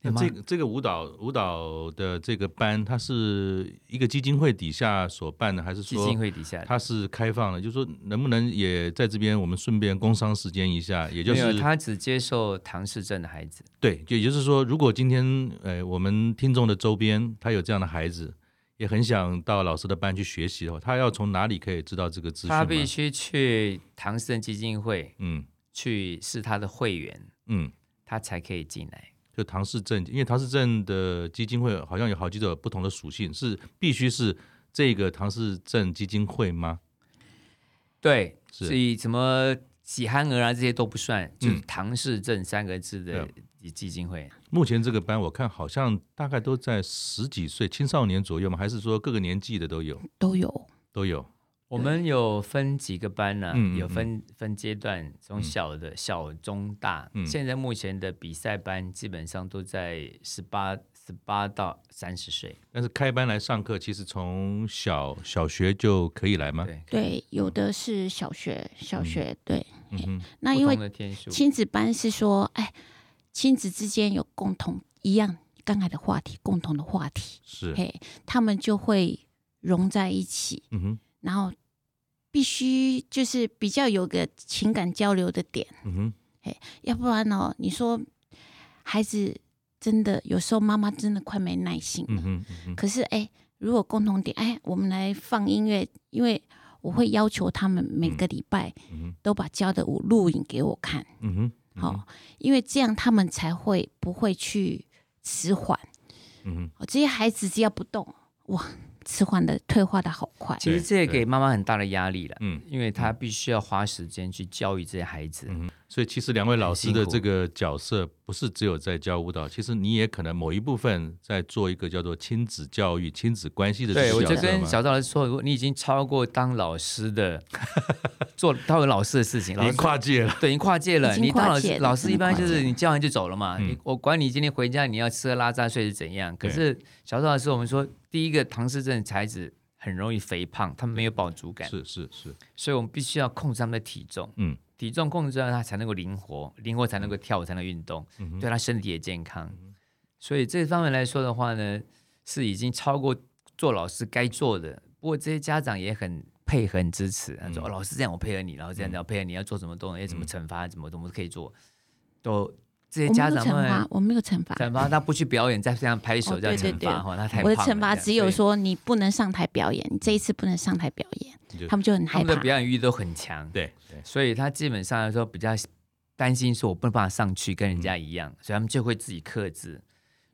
那这个这个舞蹈舞蹈的这个班，它是一个基金会底下所办的，还是说基金会底下它是开放的？就是说，能不能也在这边，我们顺便工商时间一下，也就是他只接受唐氏症的孩子。对，也就是说，如果今天呃我们听众的周边他有这样的孩子，也很想到老师的班去学习的话，他要从哪里可以知道这个资讯？他必须去唐氏症基金会，嗯，去是他的会员，嗯，他才可以进来。就唐氏症，因为唐氏症的基金会好像有好几种不同的属性，是必须是这个唐氏症基金会吗？对，是所以什么喜憨儿啊这些都不算，就是唐氏症三个字的基金会。嗯、目前这个班我看好像大概都在十几岁青少年左右吗？还是说各个年纪的都有？都有，都有。我们有分几个班呢、啊？嗯、有分分阶段，从小的、嗯、小、中、大。嗯、现在目前的比赛班基本上都在十八、十八到三十岁。但是开班来上课，其实从小小学就可以来吗？对，对，有的是小学，小学、嗯、对。嗯哼。那因为亲子班是说，哎，亲子之间有共同一样刚才的话题，共同的话题是，嘿，他们就会融在一起。嗯哼。然后必须就是比较有个情感交流的点，嗯哼，哎，要不然哦，你说孩子真的有时候妈妈真的快没耐心了，嗯哼，嗯哼，可是哎，如果共同点，哎，我们来放音乐，因为我会要求他们每个礼拜都把教的舞录影给我看，嗯哼，好、哦，因为这样他们才会不会去迟缓，嗯哼，哦，这些孩子只要不动，哇。迟缓的退化的好快，其实这也给妈妈很大的压力了，嗯，因为她必须要花时间去教育这些孩子，嗯，所以其实两位老师的这个角色不是只有在教舞蹈，其实你也可能某一部分在做一个叫做亲子教育、亲子关系的。对，我就跟小赵老师说，你已经超过当老师的 [LAUGHS] 做当老师的事情，已经跨界了，对，已经跨界了。你当老师，老师一般就是你教完就走了嘛，嗯、你我管你今天回家你要吃喝拉撒睡是怎样，可是小赵老师我们说。第一个唐氏症的孩子很容易肥胖，他们没有饱足感，是是是，所以我们必须要控制他们的体重，嗯，体重控制了他才能够灵活，灵活才能够跳舞，才能运动，嗯、对他身体也健康。嗯、所以这方面来说的话呢，是已经超过做老师该做的。不过这些家长也很配合、很支持，他说：“嗯。哦、老师这样我配合你，然后这样这样配合你要做什么动作，要怎么惩罚，怎么怎么可以做，都。”这些家长们，我没有惩罚，惩罚他不去表演，在这样拍手叫惩罚哈，他太我的惩罚只有说你不能上台表演，你这一次不能上台表演，他们就很害怕。他们的表演欲都很强，对，所以他基本上来说比较担心说，我不能办法上去跟人家一样，所以他们就会自己克制。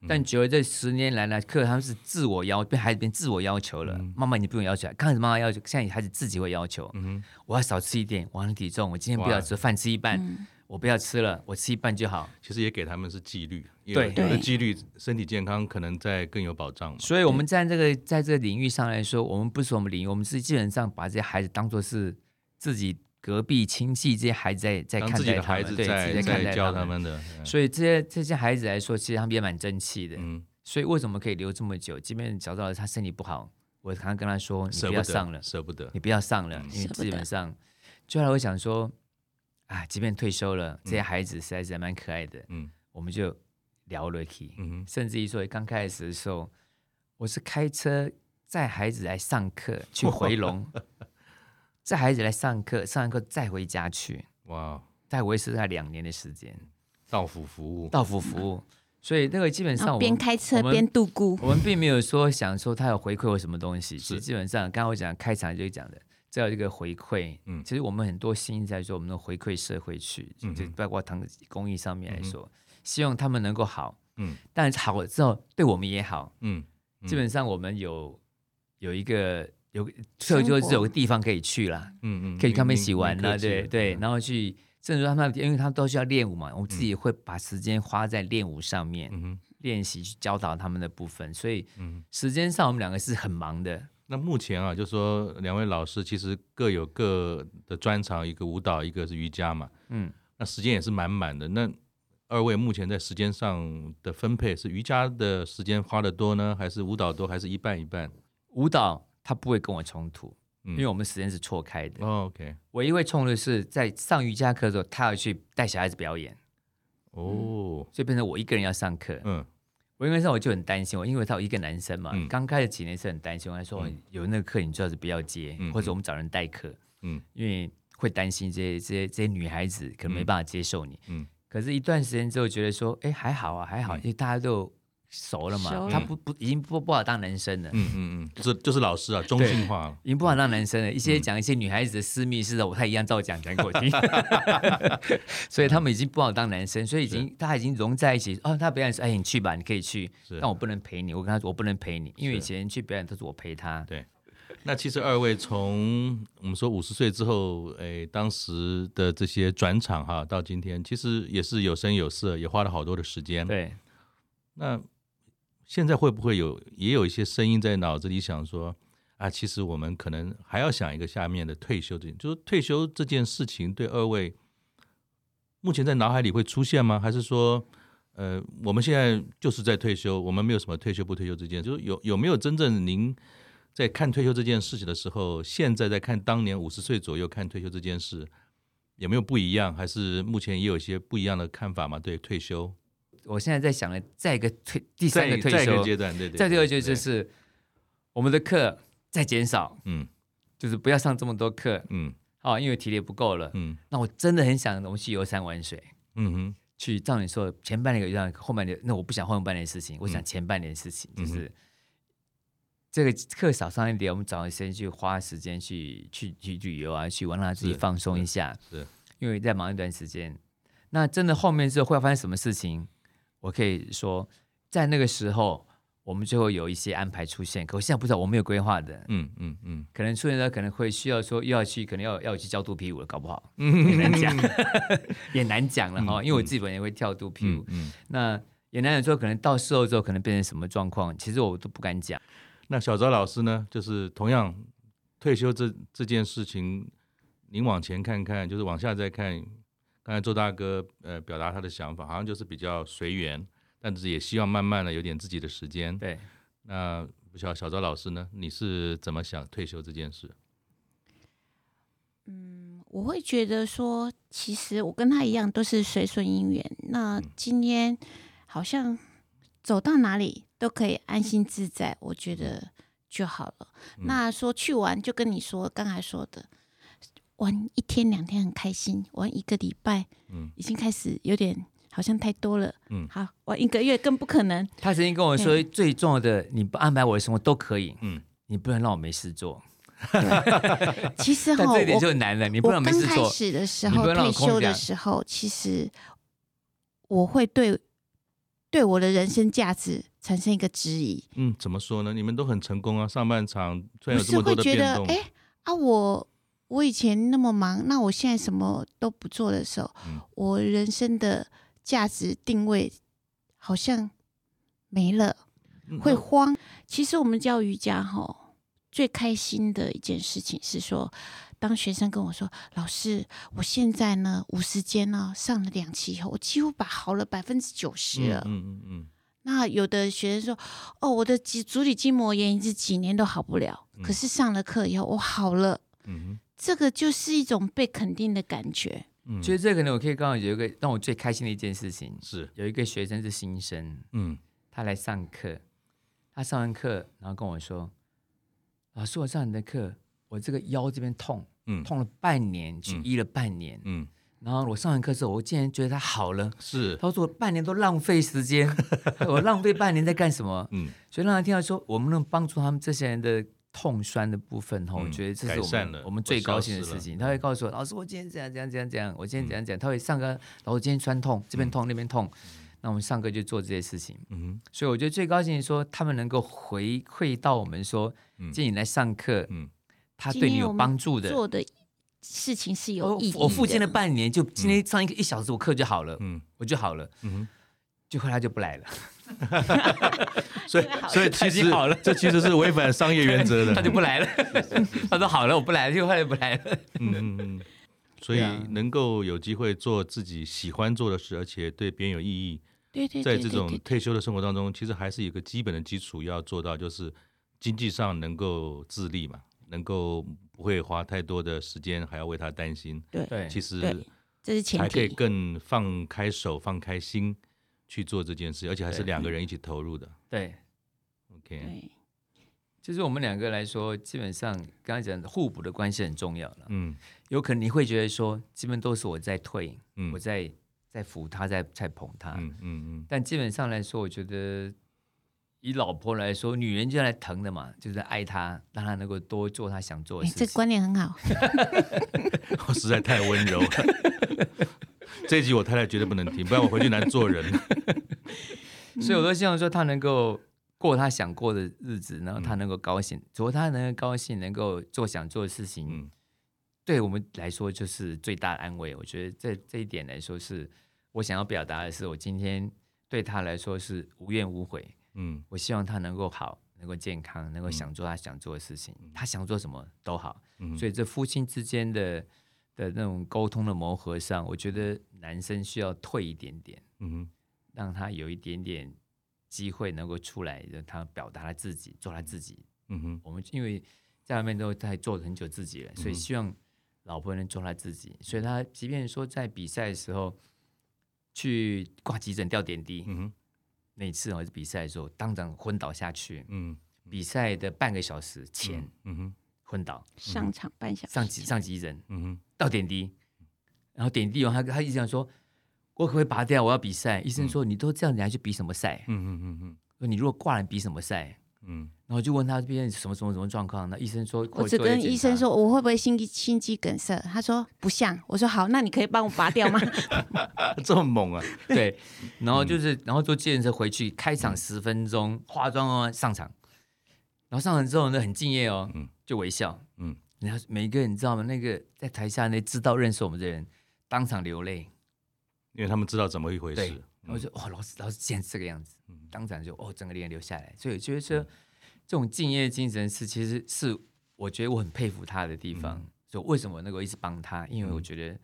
但觉得这十年来呢，课他们是自我要，被孩子变自我要求了。妈妈你不用要求，刚开始妈妈要求，现在孩子自己会要求。嗯我要少吃一点，我量体重，我今天不要吃饭，吃一半。我不要吃了，我吃一半就好。其实也给他们是纪律，对，有的纪律，身体健康可能在更有保障。所以我们在这个在这个领域上来说，我们不是我们领域，我们是基本上把这些孩子当做是自己隔壁亲戚这些孩子在在看待他们，自己的孩子在在在教他们的。所以这些这些孩子来说，其实他们也蛮争气的。嗯，所以为什么可以留这么久？即便找到了他身体不好，我常常跟他说：“你不要上了，舍不得，你不要上了，因为基本上，最后来我想说。”啊，即便退休了，这些孩子实在是蛮可爱的。嗯，我们就聊了起，嗯哼，甚至于说刚开始的时候，我是开车载孩子来上课去回龙，[LAUGHS] 载孩子来上课，上完课再回家去。哇，再维持他两年的时间，到府服务，到府服务。[LAUGHS] 所以那个基本上我们边开车边度孤，我们并没有说想说他有回馈我什么东西。其实，基本上刚刚我讲开场就讲的。这样一个回馈，嗯，其实我们很多心在说，我们能回馈社会去，嗯、就包括糖公益上面来说，嗯、希望他们能够好，嗯，但好了之后对我们也好，嗯，嗯。基本上我们有有一个有，所以就是有个地方可以去了，嗯嗯，可以跟他们一起玩了，对对，然后去，甚至说他们，因为他们都需要练舞嘛，我们自己会把时间花在练舞上面，嗯哼，练习去教导他们的部分，所以，嗯，时间上我们两个是很忙的。那目前啊，就说两位老师其实各有各的专长，一个舞蹈，一个是瑜伽嘛。嗯，那时间也是满满的。那二位目前在时间上的分配是瑜伽的时间花的多呢，还是舞蹈多，还是一半一半？舞蹈它不会跟我冲突，嗯、因为我们时间是错开的。哦、OK，唯一会冲突的是在上瑜伽课的时候，他要去带小孩子表演。哦，所以变成我一个人要上课。嗯。我因为上我就很担心，我因为他有一个男生嘛，嗯、刚开始几年是很担心，我还说有那个课你最好是不要接，嗯、或者我们找人代课，嗯，因为会担心这些这些这些女孩子可能没办法接受你，嗯，可是一段时间之后觉得说，哎，还好啊，还好，因为大家都。熟了嘛？了他不不已经不不好当男生了。嗯嗯嗯，就是就是老师啊，中性化了，已经不好当男生了。一些讲一些女孩子的私密事的，我太一样照讲讲给我听。[LAUGHS] 所以他们已经不好当男生，所以已经大家已经融在一起。哦，他表演说，哎，你去吧，你可以去，但我不能陪你。我跟他说，我不能陪你，因为以前去表演都是我陪他。对。那其实二位从我们说五十岁之后，哎，当时的这些转场哈，到今天其实也是有声有色，也花了好多的时间。对。那。现在会不会有也有一些声音在脑子里想说啊，其实我们可能还要想一个下面的退休这，就是退休这件事情对二位目前在脑海里会出现吗？还是说，呃，我们现在就是在退休，我们没有什么退休不退休之间，就是有有没有真正您在看退休这件事情的时候，现在在看当年五十岁左右看退休这件事有没有不一样？还是目前也有一些不一样的看法吗？对退休？我现在在想了，再一个退第三个退休阶段，对对，再第二个就是我们的课再减少，嗯，就是不要上这么多课，嗯，哦，因为体力不够了，嗯，那我真的很想我们去游山玩水，嗯哼，去照你说的前半年有让后半年，那我不想后半年的事情，我想前半年的事情，就是这个课少上一点，我们找时间去花时间去去去旅游啊，去玩，让自己放松一下，是，因为在忙一段时间，那真的后面之后会发生什么事情？我可以说，在那个时候，我们就会有一些安排出现。可我现在不知道，我没有规划的。嗯嗯嗯，可能出现的可能会需要说，又要去，可能要要去教肚皮舞了，搞不好，[LAUGHS] 嗯、也难讲，[LAUGHS] 也难讲了哈。嗯、因为我自己本人也会跳肚皮舞，嗯，嗯那也难讲说，可能到时候之后可能变成什么状况，其实我都不敢讲。那小昭老师呢？就是同样退休这这件事情，您往前看看，就是往下再看。刚才周大哥呃表达他的想法，好像就是比较随缘，但是也希望慢慢的有点自己的时间。对，那不晓得小周老师呢？你是怎么想退休这件事？嗯，我会觉得说，其实我跟他一样都是随顺因缘。那今天好像走到哪里都可以安心自在，我觉得就好了。嗯、那说去玩，就跟你说刚才说的。玩一天两天很开心，玩一个礼拜，嗯，已经开始有点好像太多了，嗯，好，玩一个月更不可能。他曾经跟我说，最重要的，你不安排我的生活都可以，嗯，你不能让我没事做。[LAUGHS] 其实哈，这一点就难了，你不能没事做。刚开始的时候，退休的时候，其实我会对对我的人生价值产生一个质疑。嗯，怎么说呢？你们都很成功啊，上半场突然有这么多的变动，哎啊我。我以前那么忙，那我现在什么都不做的时候，嗯、我人生的价值定位好像没了，嗯、会慌。其实我们教瑜伽哈，最开心的一件事情是说，当学生跟我说：“老师，我现在呢，五十间呢上了两期以后，我几乎把好了百分之九十了。”嗯嗯嗯。嗯，那有的学生说：“哦，我的足足底筋膜炎一直几年都好不了，嗯、可是上了课以后，我好了。”嗯。这个就是一种被肯定的感觉。嗯，所以这个呢，我可以刚好有一个让我最开心的一件事情。是，有一个学生是新生，嗯，他来上课，他上完课，然后跟我说：“老师，我上你的课，我这个腰这边痛，嗯，痛了半年，去医了半年，嗯，然后我上完课之后，我竟然觉得他好了。是，他说我半年都浪费时间，[LAUGHS] 我浪费半年在干什么？嗯，所以让他听到说，我们能帮助他们这些人的。痛酸的部分哈，我觉得这是我们我们最高兴的事情。他会告诉我，老师，我今天怎样怎样怎样怎样，我今天怎样怎样。他会上课，然后今天酸痛，这边痛那边痛，那我们上课就做这些事情。嗯，所以我觉得最高兴的说，他们能够回馈到我们说，今天你来上课，嗯，他对你有帮助的，做的事情是有意义。我复健了半年，就今天上一个一小时我课就好了，嗯，我就好了，嗯，就后来就不来了。[LAUGHS] 所以所以其实好了，这其实是违反商业原则的。[LAUGHS] 他就不来了，[LAUGHS] 他说好了，我不来了，就后来不来了。嗯嗯嗯。所以能够有机会做自己喜欢做的事，而且对别人有意义。对对，在这种退休的生活当中，其实还是有一个基本的基础要做到，就是经济上能够自立嘛，能够不会花太多的时间还要为他担心。对对，其实这是前提，还可以更放开手、放开心去做这件事，而且还是两个人一起投入的。对，OK。对，就是我们两个来说，基本上刚才讲的互补的关系很重要了。嗯，有可能你会觉得说，基本都是我在退，嗯，我在。在扶他，在在捧他，嗯嗯嗯。但基本上来说，我觉得以老婆来说，女人就来疼的嘛，就是爱他，让他能够多做他想做的事情。这观念很好。[LAUGHS] 我实在太温柔了。[LAUGHS] 这一集我太太绝对不能听，不然我回去难做人。[LAUGHS] 所以我都希望说，他能够过他想过的日子，然后他能够高兴，只要他能够高兴，能够做想做的事情，嗯、对我们来说就是最大的安慰。我觉得这这一点来说是。我想要表达的是，我今天对他来说是无怨无悔。嗯，我希望他能够好，能够健康，能够想做他想做的事情。嗯、他想做什么都好。嗯，所以这夫妻之间的的那种沟通的磨合上，我觉得男生需要退一点点。嗯，让他有一点点机会能够出来，让他表达他自己，做他自己。嗯哼，我们因为在外面都在做很久自己了，所以希望老婆能做他自己。所以他即便说在比赛的时候。去挂急诊吊点滴，嗯哼，那次我是比赛的时候当场昏倒下去，嗯，比赛的半个小时前，嗯哼，昏倒，上场半小时上急上急诊，嗯哼，吊点滴，然后点滴完他他一直讲说，我可不可以拔掉？我要比赛。医生说你都这样，你还去比什么赛？嗯嗯嗯嗯，说你如果挂了，比什么赛？嗯，然后就问他这边什么什么什么状况？那医生说，我只跟医生说我会不会心心肌梗塞？他说不像。我说好，那你可以帮我拔掉吗？[LAUGHS] 这么猛啊！对，然后就是，然后坐计程车回去，开场十分钟，化妆哦，上场，然后上场之后呢，很敬业哦，就微笑，嗯，然后每一个人你知道吗？那个在台下那知道认识我们的人，当场流泪，因为他们知道怎么一回事。然后就哦，老师老师竟然是这个样子，当场就哦，整个脸流下来。所以觉得说，这种敬业精神是其实是我觉得我很佩服他的地方。所以为什么能够一直帮他？因为我觉得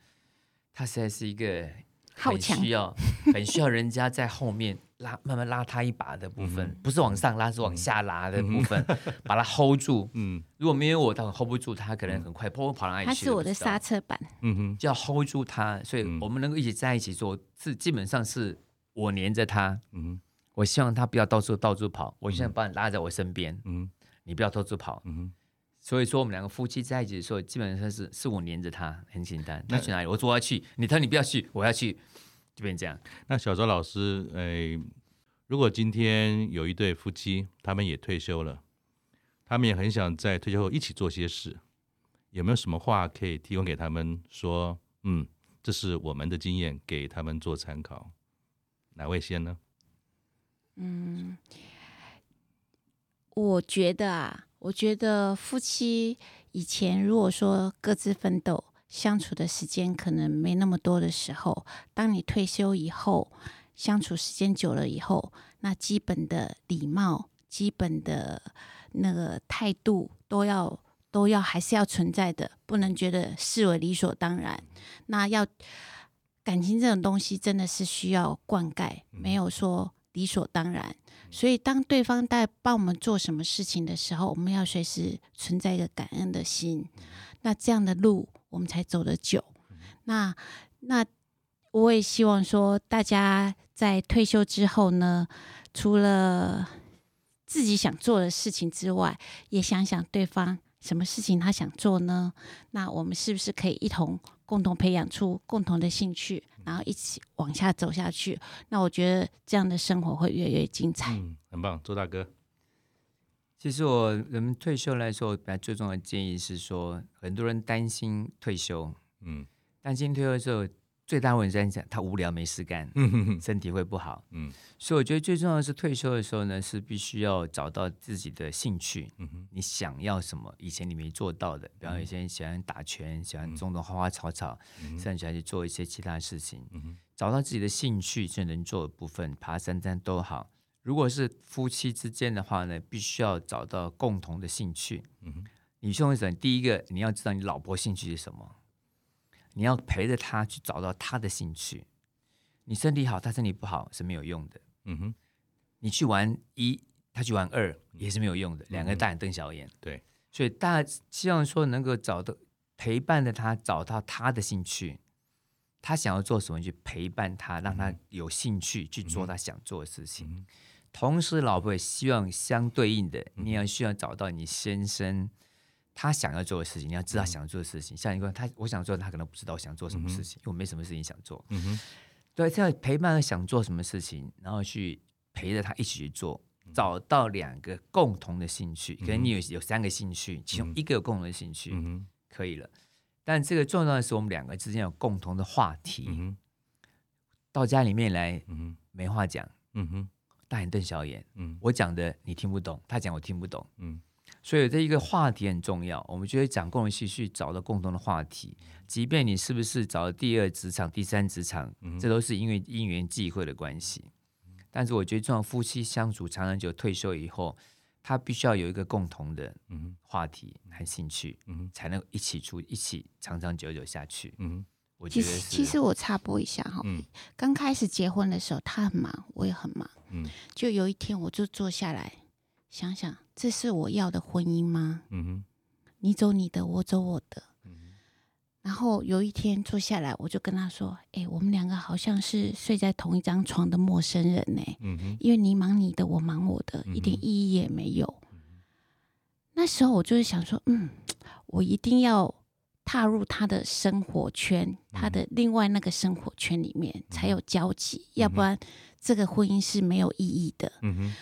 他实在是一个很需要、[LAUGHS] 很需要人家在后面拉、慢慢拉他一把的部分，不是往上拉，是往下拉的部分，[LAUGHS] 把它 hold 住。嗯，如果没有我，他 hold 不住，他可能很快跑跑到哪里去。他是我的刹车板。嗯哼，就要 hold 住他。所以我们能够一起在一起做，是基本上是。我黏着他，嗯，我希望他不要到处到处跑，我现在把你拉在我身边，嗯，你不要到处跑，嗯，所以说我们两个夫妻在一起的时候，基本上是是我黏着他，很简单，他去哪里？我说我要去，你他说你不要去，我要去，就变这样。那小周老师，哎，如果今天有一对夫妻，他们也退休了，他们也很想在退休后一起做些事，有没有什么话可以提供给他们说？嗯，这是我们的经验，给他们做参考。哪位先呢？嗯，我觉得啊，我觉得夫妻以前如果说各自奋斗，相处的时间可能没那么多的时候，当你退休以后，相处时间久了以后，那基本的礼貌、基本的那个态度都要都要还是要存在的，不能觉得视为理所当然。那要。感情这种东西真的是需要灌溉，没有说理所当然。所以，当对方在帮我们做什么事情的时候，我们要随时存在一个感恩的心。那这样的路，我们才走得久。那那我也希望说，大家在退休之后呢，除了自己想做的事情之外，也想想对方什么事情他想做呢？那我们是不是可以一同？共同培养出共同的兴趣，然后一起往下走下去。那我觉得这样的生活会越来越精彩。嗯，很棒，周大哥。其实我人们退休来说，本来最重要的建议是说，很多人担心退休，嗯，担心退休的时候。最大问题在讲他无聊没事干，嗯哼哼身体会不好。嗯，所以我觉得最重要的是退休的时候呢，是必须要找到自己的兴趣。嗯哼，你想要什么？以前你没做到的，比方有些人喜欢打拳，喜欢种种花花草草，甚至喜欢去做一些其他事情。嗯哼，找到自己的兴趣，最能做的部分，爬山山都好，如果是夫妻之间的话呢，必须要找到共同的兴趣。嗯哼，你兄弟，第一个你要知道你老婆兴趣是什么，你要陪着她去找到她的兴趣。你身体好，她身体不好是没有用的。嗯哼，你去玩一，她去玩二也是没有用的，两个大眼瞪小眼。对，所以大家希望说能够找到陪伴着她，找到她的兴趣。他想要做什么，去陪伴他，让他有兴趣去做他想做的事情。嗯、同时，老婆也希望相对应的，你要需要找到你先生他想要做的事情。你要知道想要做的事情。嗯、像一个他，我想做，他可能不知道我想做什么事情，嗯、因为我没什么事情想做。嗯哼，对，这样陪伴他想做什么事情，然后去陪着他一起去做，找到两个共同的兴趣。可能你有有三个兴趣，其中一个有共同的兴趣，嗯、可以了。但这个重要的是，我们两个之间有共同的话题。到家里面来，没话讲，嗯、哼大眼瞪小眼。嗯、我讲的你听不懂，他讲我听不懂。嗯、所以这一个话题很重要。我们觉得讲共同兴趣，找到共同的话题，即便你是不是找了第二职场、第三职场，这都是因为因缘际会的关系。但是我觉得，这种夫妻相处长长久，退休以后。他必须要有一个共同的话题和兴趣，嗯、哼才能一起出一起长长久久下去。嗯、哼我觉得其实，其实我插播一下哈，嗯、刚开始结婚的时候，他很忙，我也很忙。嗯、就有一天，我就坐下来想想，这是我要的婚姻吗？嗯、哼。你走你的，我走我的。然后有一天坐下来，我就跟他说：“哎，我们两个好像是睡在同一张床的陌生人呢。嗯哼，因为你忙你的，我忙我的，一点意义也没有。嗯，那时候我就是想说，嗯，我一定要踏入他的生活圈，他的另外那个生活圈里面才有交集，要不然这个婚姻是没有意义的。嗯哼，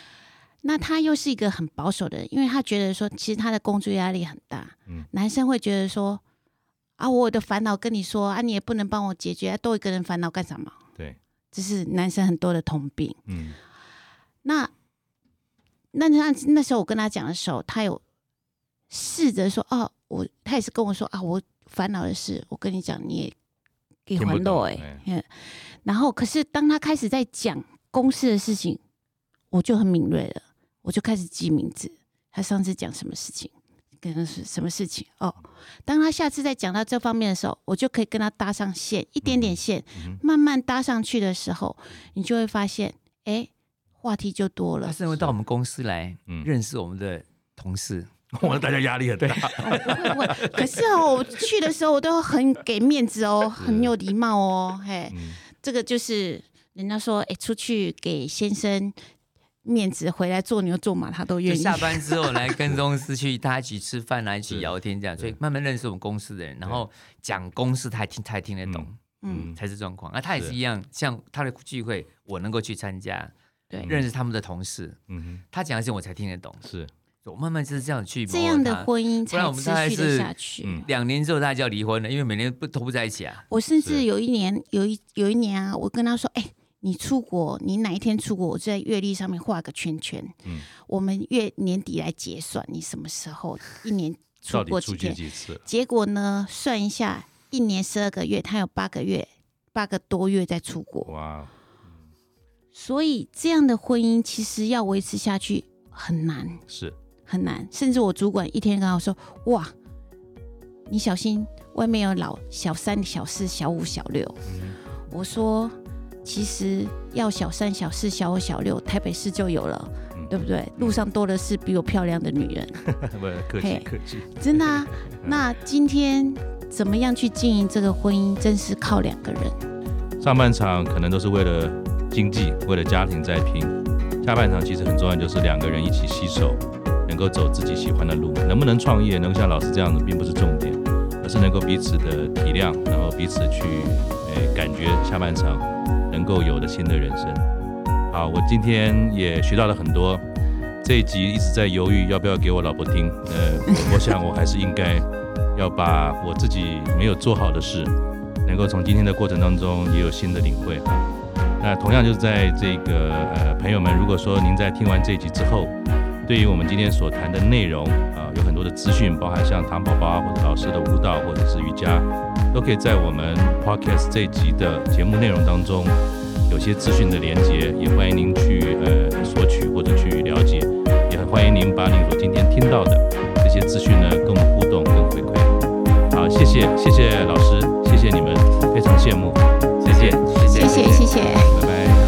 那他又是一个很保守的人，因为他觉得说，其实他的工作压力很大。嗯，男生会觉得说。啊，我的烦恼跟你说啊，你也不能帮我解决，多一个人烦恼干什么？对，这是男生很多的通病。嗯，那那那那时候我跟他讲的时候，他有试着说，哦，我他也是跟我说啊，我烦恼的事，我跟你讲，你也给还乐哎，嗯，然后可是当他开始在讲公司的事情，我就很敏锐了，我就开始记名字，他上次讲什么事情。可能是什么事情哦？当他下次再讲到这方面的时候，我就可以跟他搭上线，一点点线，慢慢搭上去的时候，你就会发现，哎，话题就多了。他是会到我们公司来认识我们的同事，[LAUGHS] 我们大家压力很大。不会，[LAUGHS] 可是哦，我去的时候我都很给面子哦，很有礼貌哦。嘿，这个就是人家说，哎，出去给先生。面子回来做牛做马，他都愿意。下班之后来跟公司去，大家一起吃饭，来一起聊天，这样，所以慢慢认识我们公司的人，然后讲公司，他还听，他还听得懂，嗯，才是状况。那他也是一样，像他的聚会，我能够去参加，对，认识他们的同事，嗯，他讲的事我才听得懂，是，我慢慢就是这样去，这样的婚姻才持续的下去。两年之后大家就要离婚了，因为每年不都不在一起啊。我甚至有一年，有一有一年啊，我跟他说，哎。你出国，你哪一天出国？我就在月历上面画个圈圈。嗯，我们月年底来结算，你什么时候一年出国几天？几次？结果呢？算一下，一年十二个月，他有八个月，八个多月在出国。哇！所以这样的婚姻其实要维持下去很难，是很难。甚至我主管一天跟我说：“哇，你小心外面有老小三、小四、小五、小六。嗯”我说。其实要小三、小四、小五、小六，台北市就有了，嗯、对不对？路上多的是比我漂亮的女人。[LAUGHS] 不客气，客气。真的啊？[LAUGHS] 那今天怎么样去经营这个婚姻，真是靠两个人。上半场可能都是为了经济、为了家庭在拼，下半场其实很重要，就是两个人一起携手，能够走自己喜欢的路。能不能创业，能像老师这样子，并不是重点，而是能够彼此的体谅，然后彼此去诶感觉下半场。能够有的新的人生。好，我今天也学到了很多。这一集一直在犹豫要不要给我老婆听。呃，我想我还是应该要把我自己没有做好的事，能够从今天的过程当中也有新的领会。那同样就是在这个呃朋友们，如果说您在听完这一集之后，对于我们今天所谈的内容啊，有很多的资讯，包含像糖宝宝或者老师的舞蹈或者是瑜伽。都可以在我们 Podcast 这一集的节目内容当中有些资讯的连接，也欢迎您去呃索取或者去了解，也欢迎。您把您所今天听到的这些资讯呢，跟我们互动跟回馈。好，谢谢谢谢老师，谢谢你们，非常羡慕，谢谢谢谢谢谢谢谢。